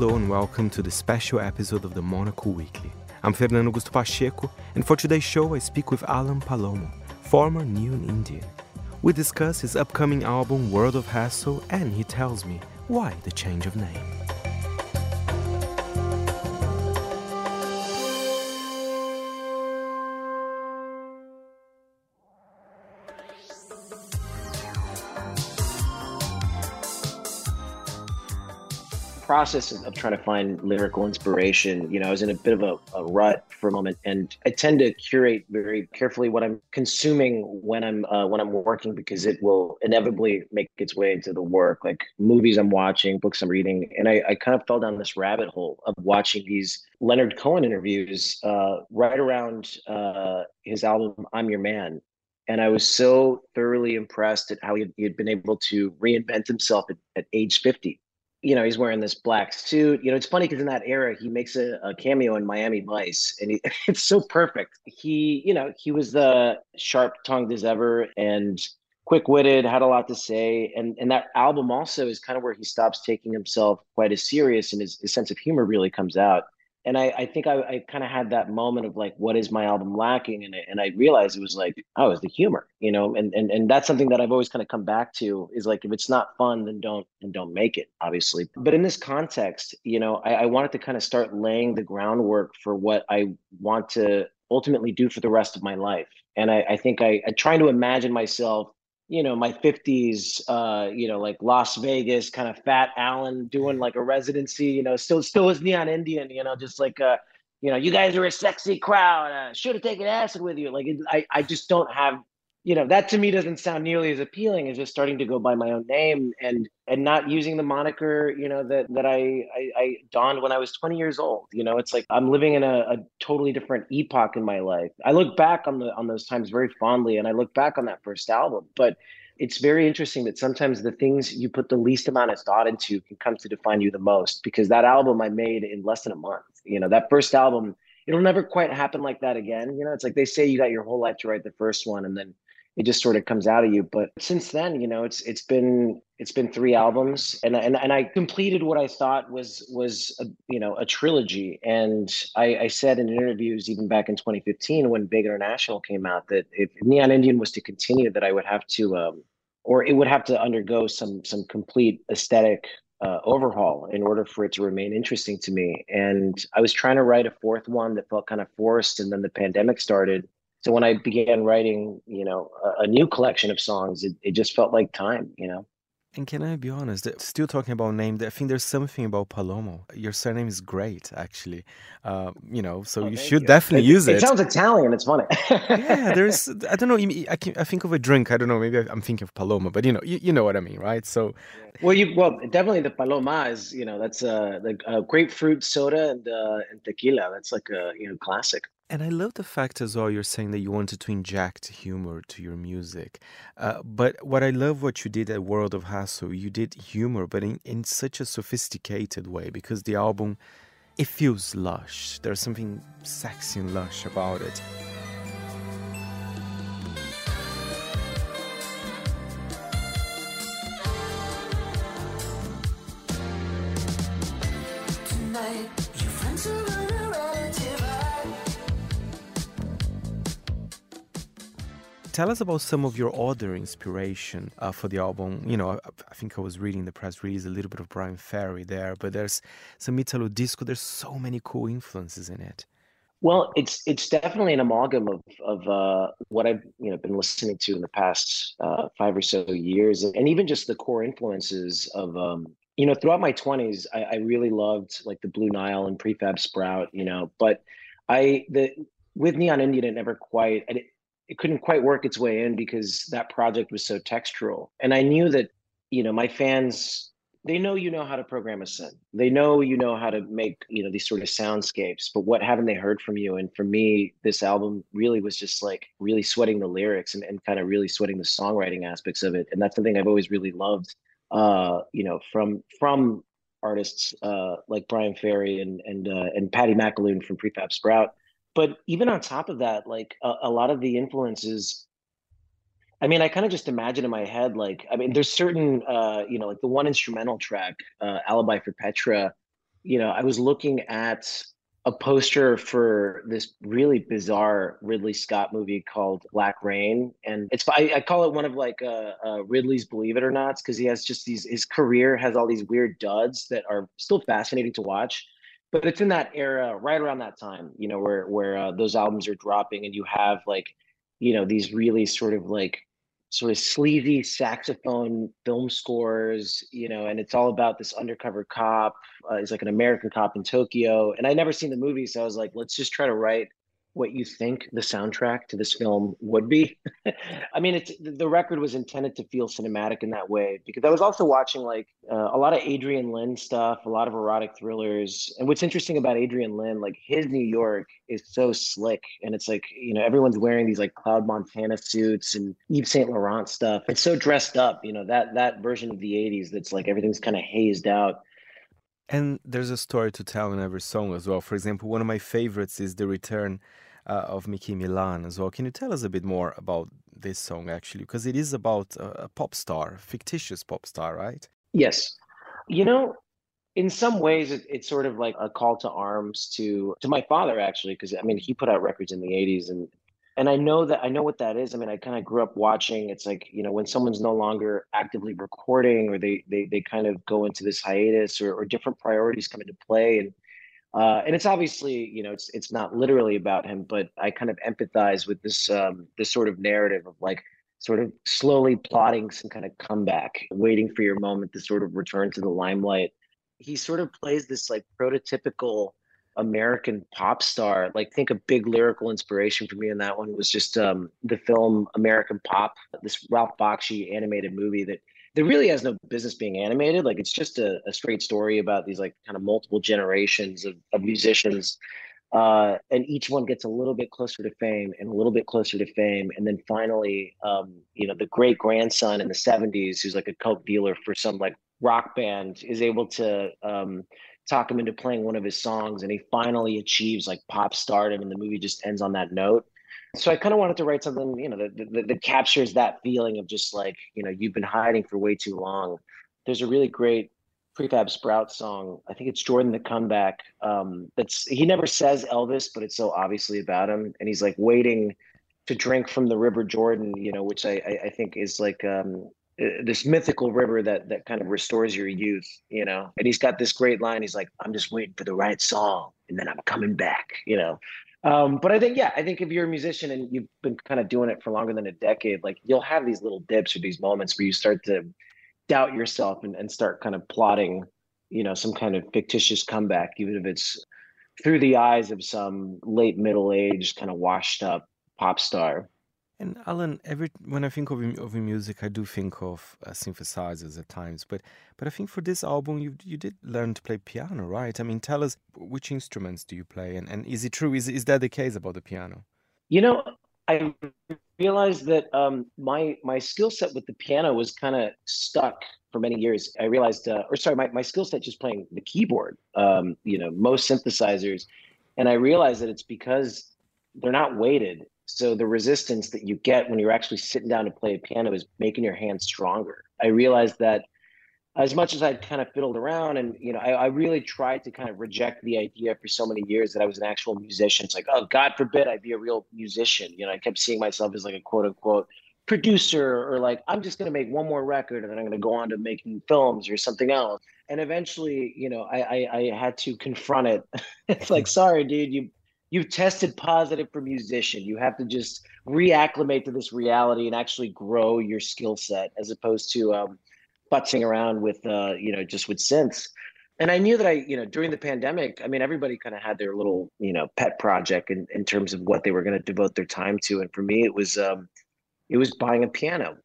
Hello and welcome to the special episode of the Monocle Weekly. I'm Fernando Augusto Pacheco, and for today's show, I speak with Alan Palomo, former Neon Indian. We discuss his upcoming album World of Hassle, and he tells me why the change of name. Process of trying to find lyrical inspiration, you know, I was in a bit of a, a, rut for a moment, and I tend to curate very carefully what I'm consuming when I'm uh, when I'm working because it will inevitably make its way into the work, like movies I'm watching, books I'm reading, and I, I kind of fell down this rabbit hole of watching these Leonard Cohen interviews uh, right around uh, his album "I'm Your Man." And I was so thoroughly impressed at how he had, he had been able to reinvent himself at, at age 50 you know, he's wearing this black suit. You know, it's funny because in that era, he makes a, a cameo in Miami Vice, and he, it's so perfect. He, you know, he was the sharp tongued as ever and quick witted, had a lot to say, and and that album also is kind of where he stops taking himself quite as serious, and his, his sense of humor really comes out and I, I think I, I kind of had that moment of like, what is my album lacking? And, and I realized it was like, oh, it's the humor, you know, and, and, and that's something that I've always kind of come back to is like, if it's not fun, then don't, and don't make it obviously. But in this context, you know, I, I wanted to kind of start laying the groundwork for what I want to ultimately do for the rest of my life. And I, I think I, I trying to imagine myself you know my 50s uh you know like las vegas kind of fat alan doing like a residency you know still still is neon indian you know just like uh you know you guys are a sexy crowd uh, should have taken acid with you. Like i i just don't have you know that to me doesn't sound nearly as appealing as just starting to go by my own name and and not using the moniker you know that that I, I I, donned when I was 20 years old. You know, it's like I'm living in a, a totally different epoch in my life. I look back on the on those times very fondly, and I look back on that first album, but it's very interesting that sometimes the things you put the least amount of thought into can come to define you the most because that album I made in less than a month. You know, that first album, it'll never quite happen like that again. You know, it's like they say you got your whole life to write the first one and then it just sort of comes out of you. But since then, you know, it's it's been it's been three albums, and and and I completed what I thought was was a, you know a trilogy. And I, I said in interviews even back in 2015 when Big International came out that if Neon Indian was to continue, that I would have to um, or it would have to undergo some some complete aesthetic uh, overhaul in order for it to remain interesting to me. And I was trying to write a fourth one that felt kind of forced, and then the pandemic started so when I began writing, you know, a, a new collection of songs, it, it just felt like time, you know. And can I be honest? Still talking about name, I think there's something about Palomo. Your surname is great, actually. Uh, you know, so oh, you should you. definitely it, use it. It sounds Italian. It's funny. yeah, there's. I don't know. I, can, I think of a drink. I don't know. Maybe I'm thinking of Paloma, but you know, you, you know what I mean, right? So. Well, you well definitely the Paloma is you know that's uh, the uh, grapefruit soda and uh, and tequila. That's like a you know classic. And I love the fact as well you're saying that you wanted to inject humor to your music. Uh, but what I love what you did at World of Hassle, you did humor, but in, in such a sophisticated way because the album, it feels lush. There's something sexy and lush about it. Tell us about some of your other inspiration uh, for the album. You know, I, I, think I was reading the press release, a little bit of Bryan Ferry there, but there's some Italo disco. There's so many cool influences in it. Well, it's it's definitely an amalgam of of uh, what I've you know been listening to in the past uh, five or so years, and even just the core influences of um, you know throughout my twenties, I, I really loved like the Blue Nile and Prefab Sprout, you know, but I the with Neon Indian, it never quite. I, it couldn't quite work its way in because that project was so textural. And I knew that, you know, my fans, they know you know how to program a synth. They know you know how to make, you know, these sort of soundscapes, but what haven't they heard from you? And for me, this album really was just like really sweating the lyrics and, and kind of really sweating the songwriting aspects of it. And that's something I've always really loved, uh, you know, from from artists uh, like Bryan Ferry and and uh, and Paddy McAloon from Prefab Sprout but even on top of that like a, a lot of the influences i mean i kind of just imagine in my head like i mean there's certain uh you know like the one instrumental track uh alibi for petra you know, I was looking at a poster for this really bizarre Ridley Scott movie called Black Rain, and it's I, I call it one of like uh, uh, Ridley's Believe It or Nots because he has just these his career has all these weird duds that are still fascinating to watch, but it's in that era right around that time, you know, where where uh, those albums are dropping, and you have like, you know, these really sort of like sort of sleazy saxophone film scores, you know, and it's all about this undercover cop. Uh, he's like an American cop in Tokyo. And I never seen the movie, so I was like, let's just try to write what you think the soundtrack to this film would be. I mean, it's the record was intended to feel cinematic in that way because I was also watching like uh, a lot of Adrian Lyne stuff, a lot of erotic thrillers. And what's interesting about Adrian Lyne, like his New York is so slick, and it's like you know everyone's wearing these like Claude Montana suits and Yves Saint Laurent stuff. It's so dressed up, you know that that version of the '80s that's like everything's kind of hazed out. And there's a story to tell in every song as well. For example, one of my favorites is the return Uh, of Mickey Milan as well. Can you tell us a bit more about this song actually? Because it is about a, a pop star, fictitious pop star, right? Yes. You know, in some ways it, it's sort of like a call to arms to to my father actually because i mean he put out records in the 80s and and i know that i know what that is i mean i kind of grew up watching it's like you know when someone's no longer actively recording or they they, they kind of go into this hiatus or, or different priorities come into play and uh, and it's obviously, you know, it's it's not literally about him, but I kind of empathize with this um, this sort of narrative of like sort of slowly plotting some kind of comeback, waiting for your moment to sort of return to the limelight. He sort of plays this like prototypical American pop star. Like, think a big lyrical inspiration for me in that one was just um, the film American Pop, this Ralph Bakshi animated movie that it really has no business being animated. Like it's just a, a straight story about these like kind of multiple generations of, of musicians. Uh, and each one gets a little bit closer to fame and a little bit closer to fame. And then finally, um, you know, the great grandson in the 70s, who's like a coke dealer for some like rock band, is able to um, talk him into playing one of his songs. And he finally achieves like pop stardom. And the movie just ends on that note so I kind of wanted to write something, you know, that, that, that, captures that feeling of just like, you know, you've been hiding for way too long. There's a really great prefab sprout song. I think it's Jordan the comeback. Um, that's he never says Elvis, but it's so obviously about him. And he's like waiting to drink from the River Jordan, you know, which I, I, I think is like um, uh, this mythical river that that kind of restores your youth, you know. And he's got this great line. He's like, "I'm just waiting for the right song, and then I'm coming back," you know. Um, but I think, yeah, I think if you're a musician and you've been kind of doing it for longer than a decade, like you'll have these little dips or these moments where you start to doubt yourself and, and start kind of plotting, you know, some kind of fictitious comeback, even if it's through the eyes of some late middle aged kind of washed up pop star. And Alan, every when I think of of music, I do think of uh, synthesizers at times. But but I think for this album, you you did learn to play piano, right? I mean, tell us which instruments do you play, and, and is it true? Is is that the case about the piano? You know, I realized that um, my my skill set with the piano was kind of stuck for many years. I realized, uh, or sorry, my, my skill set just playing the keyboard. Um, you know, most synthesizers, and I realized that it's because they're not weighted so the resistance that you get when you're actually sitting down to play a piano is making your hands stronger. I realized that as much as I'd kind of fiddled around and you know, I, I, really tried to kind of reject the idea for so many years that I was an actual musician. It's like, oh God forbid I'd be a real musician. You know, I kept seeing myself as like a quote unquote producer or like I'm just gonna make one more record and then I'm gonna go on to making films or something else. And eventually, you know, I I, I had to confront it. it's like, sorry, dude, you you've tested positive for musician. You have to just reacclimate to this reality and actually grow your skill set as opposed to um, futzing around with, uh, you know, just with synths. And I knew that I, you know, during the pandemic, I mean, everybody kind of had their little, you know, pet project in, in terms of what they were going to devote their time to. And for me, it was, um, it was buying a piano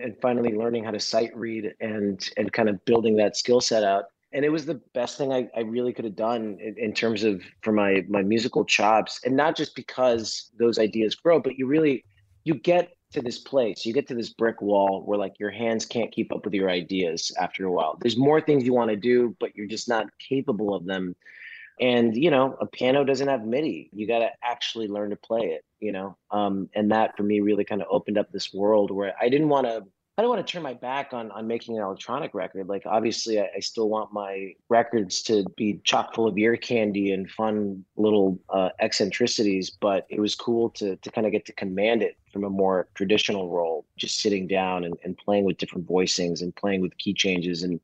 and finally learning how to sight read and, and kind of building that skill set out and it was the best thing I, I really could have done in, in, terms of for my my musical chops and not just because those ideas grow but you really you get to this place you get to this brick wall where like your hands can't keep up with your ideas after a while. There's more things you want to do but you're just not capable of them. And you know a piano doesn't have midi. You got to actually learn to play it you know? Um, and that for me really kind of opened up this world where i didn't want to I don't want to turn my back on on making an electronic record. Like obviously, I, I still want my records to be chock full of ear candy and fun little uh, eccentricities. But it was cool to to kind of get to command it from a more traditional role, just sitting down and, and playing with different voicings and playing with key changes and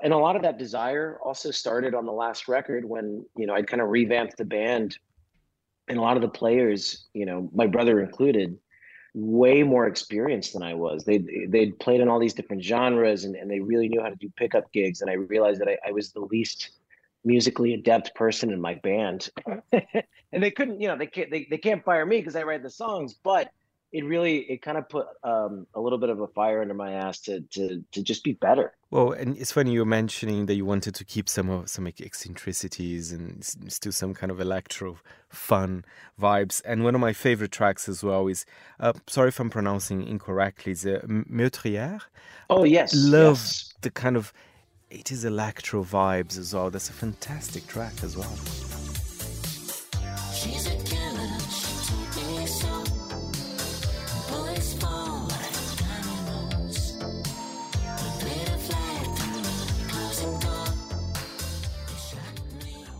and a lot of that desire also started on the last record when you know I'd kind of revamped the band, and a lot of the players, you know, my brother included way more experienced than I was. They they'd played in all these different genres and, and they really knew how to do pickup gigs. And I realized that I, I was the least musically adept person in my band. and they couldn't, you know, they can't they, they can't fire me because I write the songs, but it really it kind of put um, a little bit of a fire under my ass to to to just be better. Well, and it's funny you're mentioning that you wanted to keep some of some eccentricities and still some kind of electro fun vibes. And one of my favorite tracks as well is, uh, sorry if I'm pronouncing incorrectly, is uh, Meurtrière. Oh yes, love yes. the kind of it is electro vibes as well. That's a fantastic track as well.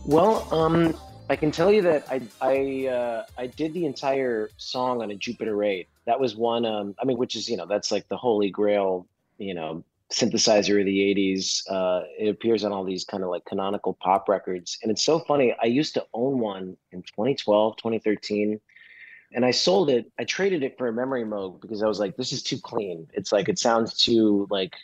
Well, um, I can tell you that I I uh, I did the entire song on a Jupiter Eight. That was one. Um, I mean, which is you know that's like the holy grail. You know, synthesizer of the 80s. Uh, it appears on all these kind of like canonical pop records. And it's so funny. I used to own one in 2012, 2013. And I sold it. I traded it for a Memorymoog because I was like, this is too clean. It's like, it sounds too like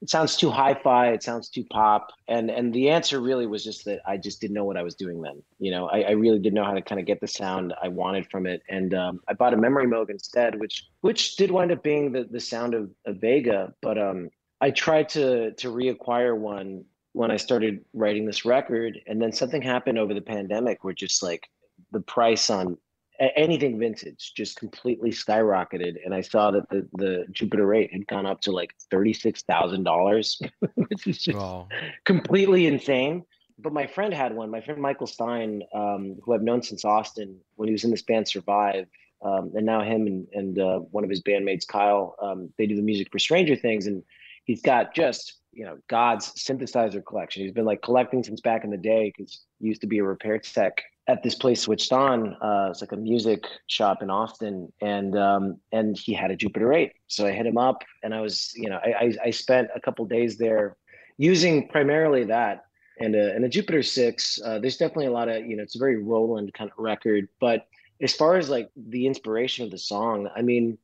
it sounds too hi-fi it sounds too pop and and the answer really was just that i just didn't know what i was doing then you know? I, I really didn't know how to kind of get the sound i wanted from it and um, i bought a memorymoog instead which which did wind up being the, the sound of, of vega but um, i tried to to reacquire one when i started writing this record and then something happened over the pandemic where just like the price on anything vintage just completely skyrocketed and i saw that the, the jupiter 8 had gone up to like $36000 which is just wow. completely insane but my friend had one my friend michael stein um, who i've known since austin when he was in this band survive um, and now him and, and uh, one of his bandmates kyle um, they do the music for stranger things and he's got just you know god's synthesizer collection he's been like collecting since back in the day because he used to be a repair tech at this place switched on. Uh, it's like a music shop in Austin, and um, and he had a Jupiter Eight. So I hit him up, and I was, you know, I I, I spent a couple days there, using primarily that and a and a Jupiter Six. Uh, there's definitely a lot of, you know, it's a very Roland kind of record, but as far as like the inspiration of the song, I mean,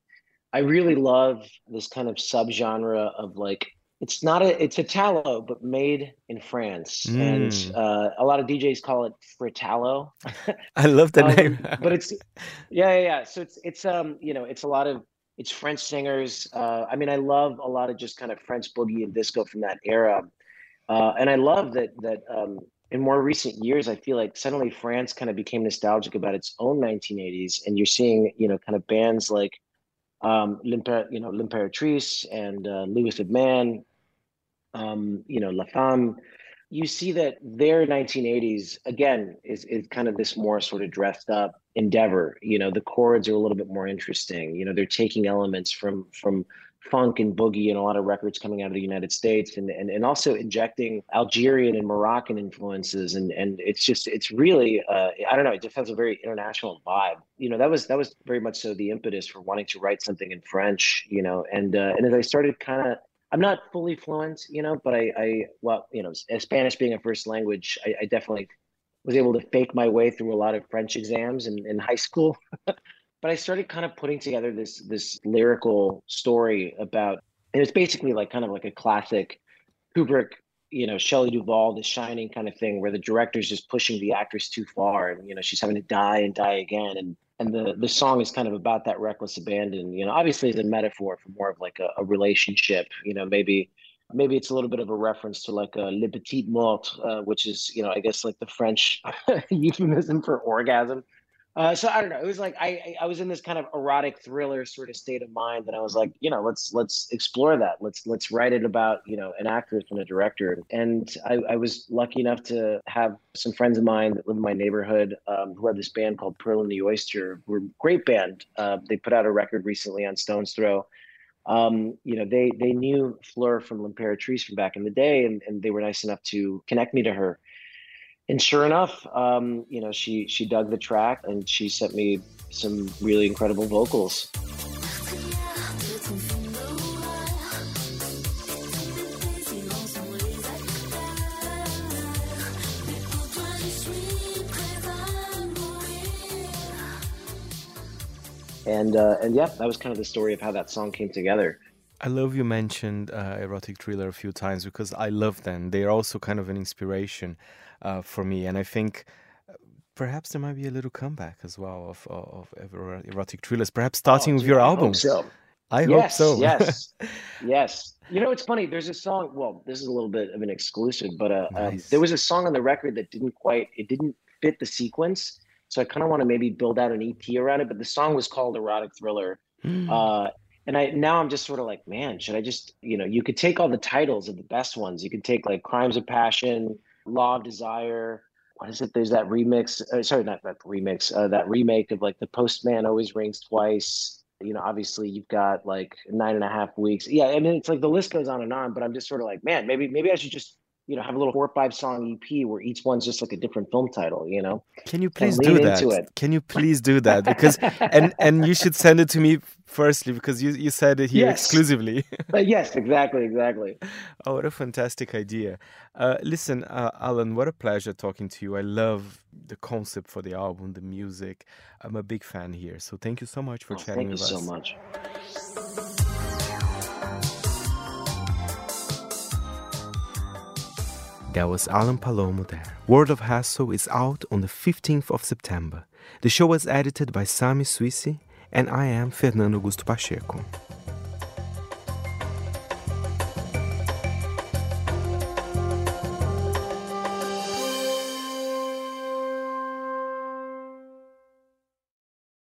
I really love this kind of subgenre of like it's not a it's Italo, but made in France, mm. and uh, a lot of DJs call it fritallo I love the um, name, but it's yeah, yeah, yeah. So it's it's um you know it's a lot of it's French singers. Uh, I mean, I love a lot of just kind of French boogie and disco from that era, uh, and I love that that um, in more recent years, I feel like suddenly France kind of became nostalgic about its own 1980s, and you're seeing you know kind of bands like um, L'Imper- you know L'Imperatrice and uh, Lewis OfMan um, you know, La Femme, you see that their 1980s again is is kind of this more sort of dressed up endeavor. You know, the chords are a little bit more interesting. You know, they're taking elements from from funk and boogie and a lot of records coming out of the United States and and, and also injecting Algerian and Moroccan influences and and it's just it's really uh, I don't know it just has a very international vibe you know that was that was very much so the impetus for wanting to write something in French you know and uh, and as I started kind of I'm not fully fluent, you know, but I, I well, you know, Spanish being a first language, I, I, definitely was able to fake my way through a lot of French exams in, in high school. but I started kind of putting together this this lyrical story about, and it's basically like kind of like a classic Kubrick, you know, Shelley Duvall, the Shining kind of thing, where the director's just pushing the actress too far, and you know, she's having to die and die again, and and the the song is kind of about that reckless abandon you know obviously it's a metaphor for more of like a, a relationship you know maybe maybe it's a little bit of a reference to like a le petit mort uh, which is you know i guess like the french euphemism for orgasm uh, so I don't know. It was like I I was in this kind of erotic thriller sort of state of mind, and I was like, you know, let's let's explore that. Let's let's write it about you know an actress and a director. And I, I was lucky enough to have some friends of mine that live in my neighborhood um, who have this band called Pearl and the Oyster. We're a great band. Uh, they put out a record recently on Stones Throw. um, you know, they they knew Flore from L'Imperatrice from back in the day, and, and they were nice enough to connect me to her. And sure enough, um, you know, she she dug the track and she sent me some really incredible vocals. and uh, and yeah, that was kind of the story of how that song came together. I love you mentioned uh, erotic thriller a few times because I love them. They are also kind of an inspiration uh, for me, and I think uh, perhaps there might be a little comeback as well of of, of erotic thrillers. Perhaps starting oh, with your I album. Hope so. I yes, hope so. yes, yes. You know, it's funny. There's a song. Well, this is a little bit of an exclusive, but uh, um, nice. um, there was a song on the record that didn't quite. It didn't fit the sequence so I kind of want to maybe build out an EP around it. But the song was called Erotic Thriller. Mm. Uh, and I now I'm just sort of like, man, should I just, you know, you could take all the titles of the best ones. You could take like Crimes of Passion, Law of Desire. What is it? There's that remix. Uh, sorry, not that remix. Uh, that remake of like The Postman Always Rings Twice. You know, obviously you've got like nine and a half weeks. Yeah, I mean, it's like the list goes on and on. But I'm just sort of like, man, maybe maybe I should just you know have a little four or five song EP where each one's just like a different film title. You know. Can you please do that? Can you please do that? Because and and you should send it to me firstly because you you said it here yes. exclusively. but yes, exactly, exactly. Oh, what a fantastic idea! Uh, listen, uh, Alan, what a pleasure talking to you. I love the concept for the album, the music. I'm a big fan here, so thank you so much for oh, chatting with us. Thank you so much. That was Alan Palomo there. World of Hassle is out on the 15th of September. The show was edited by Sami Suisi, and I am Fernando Augusto Pacheco.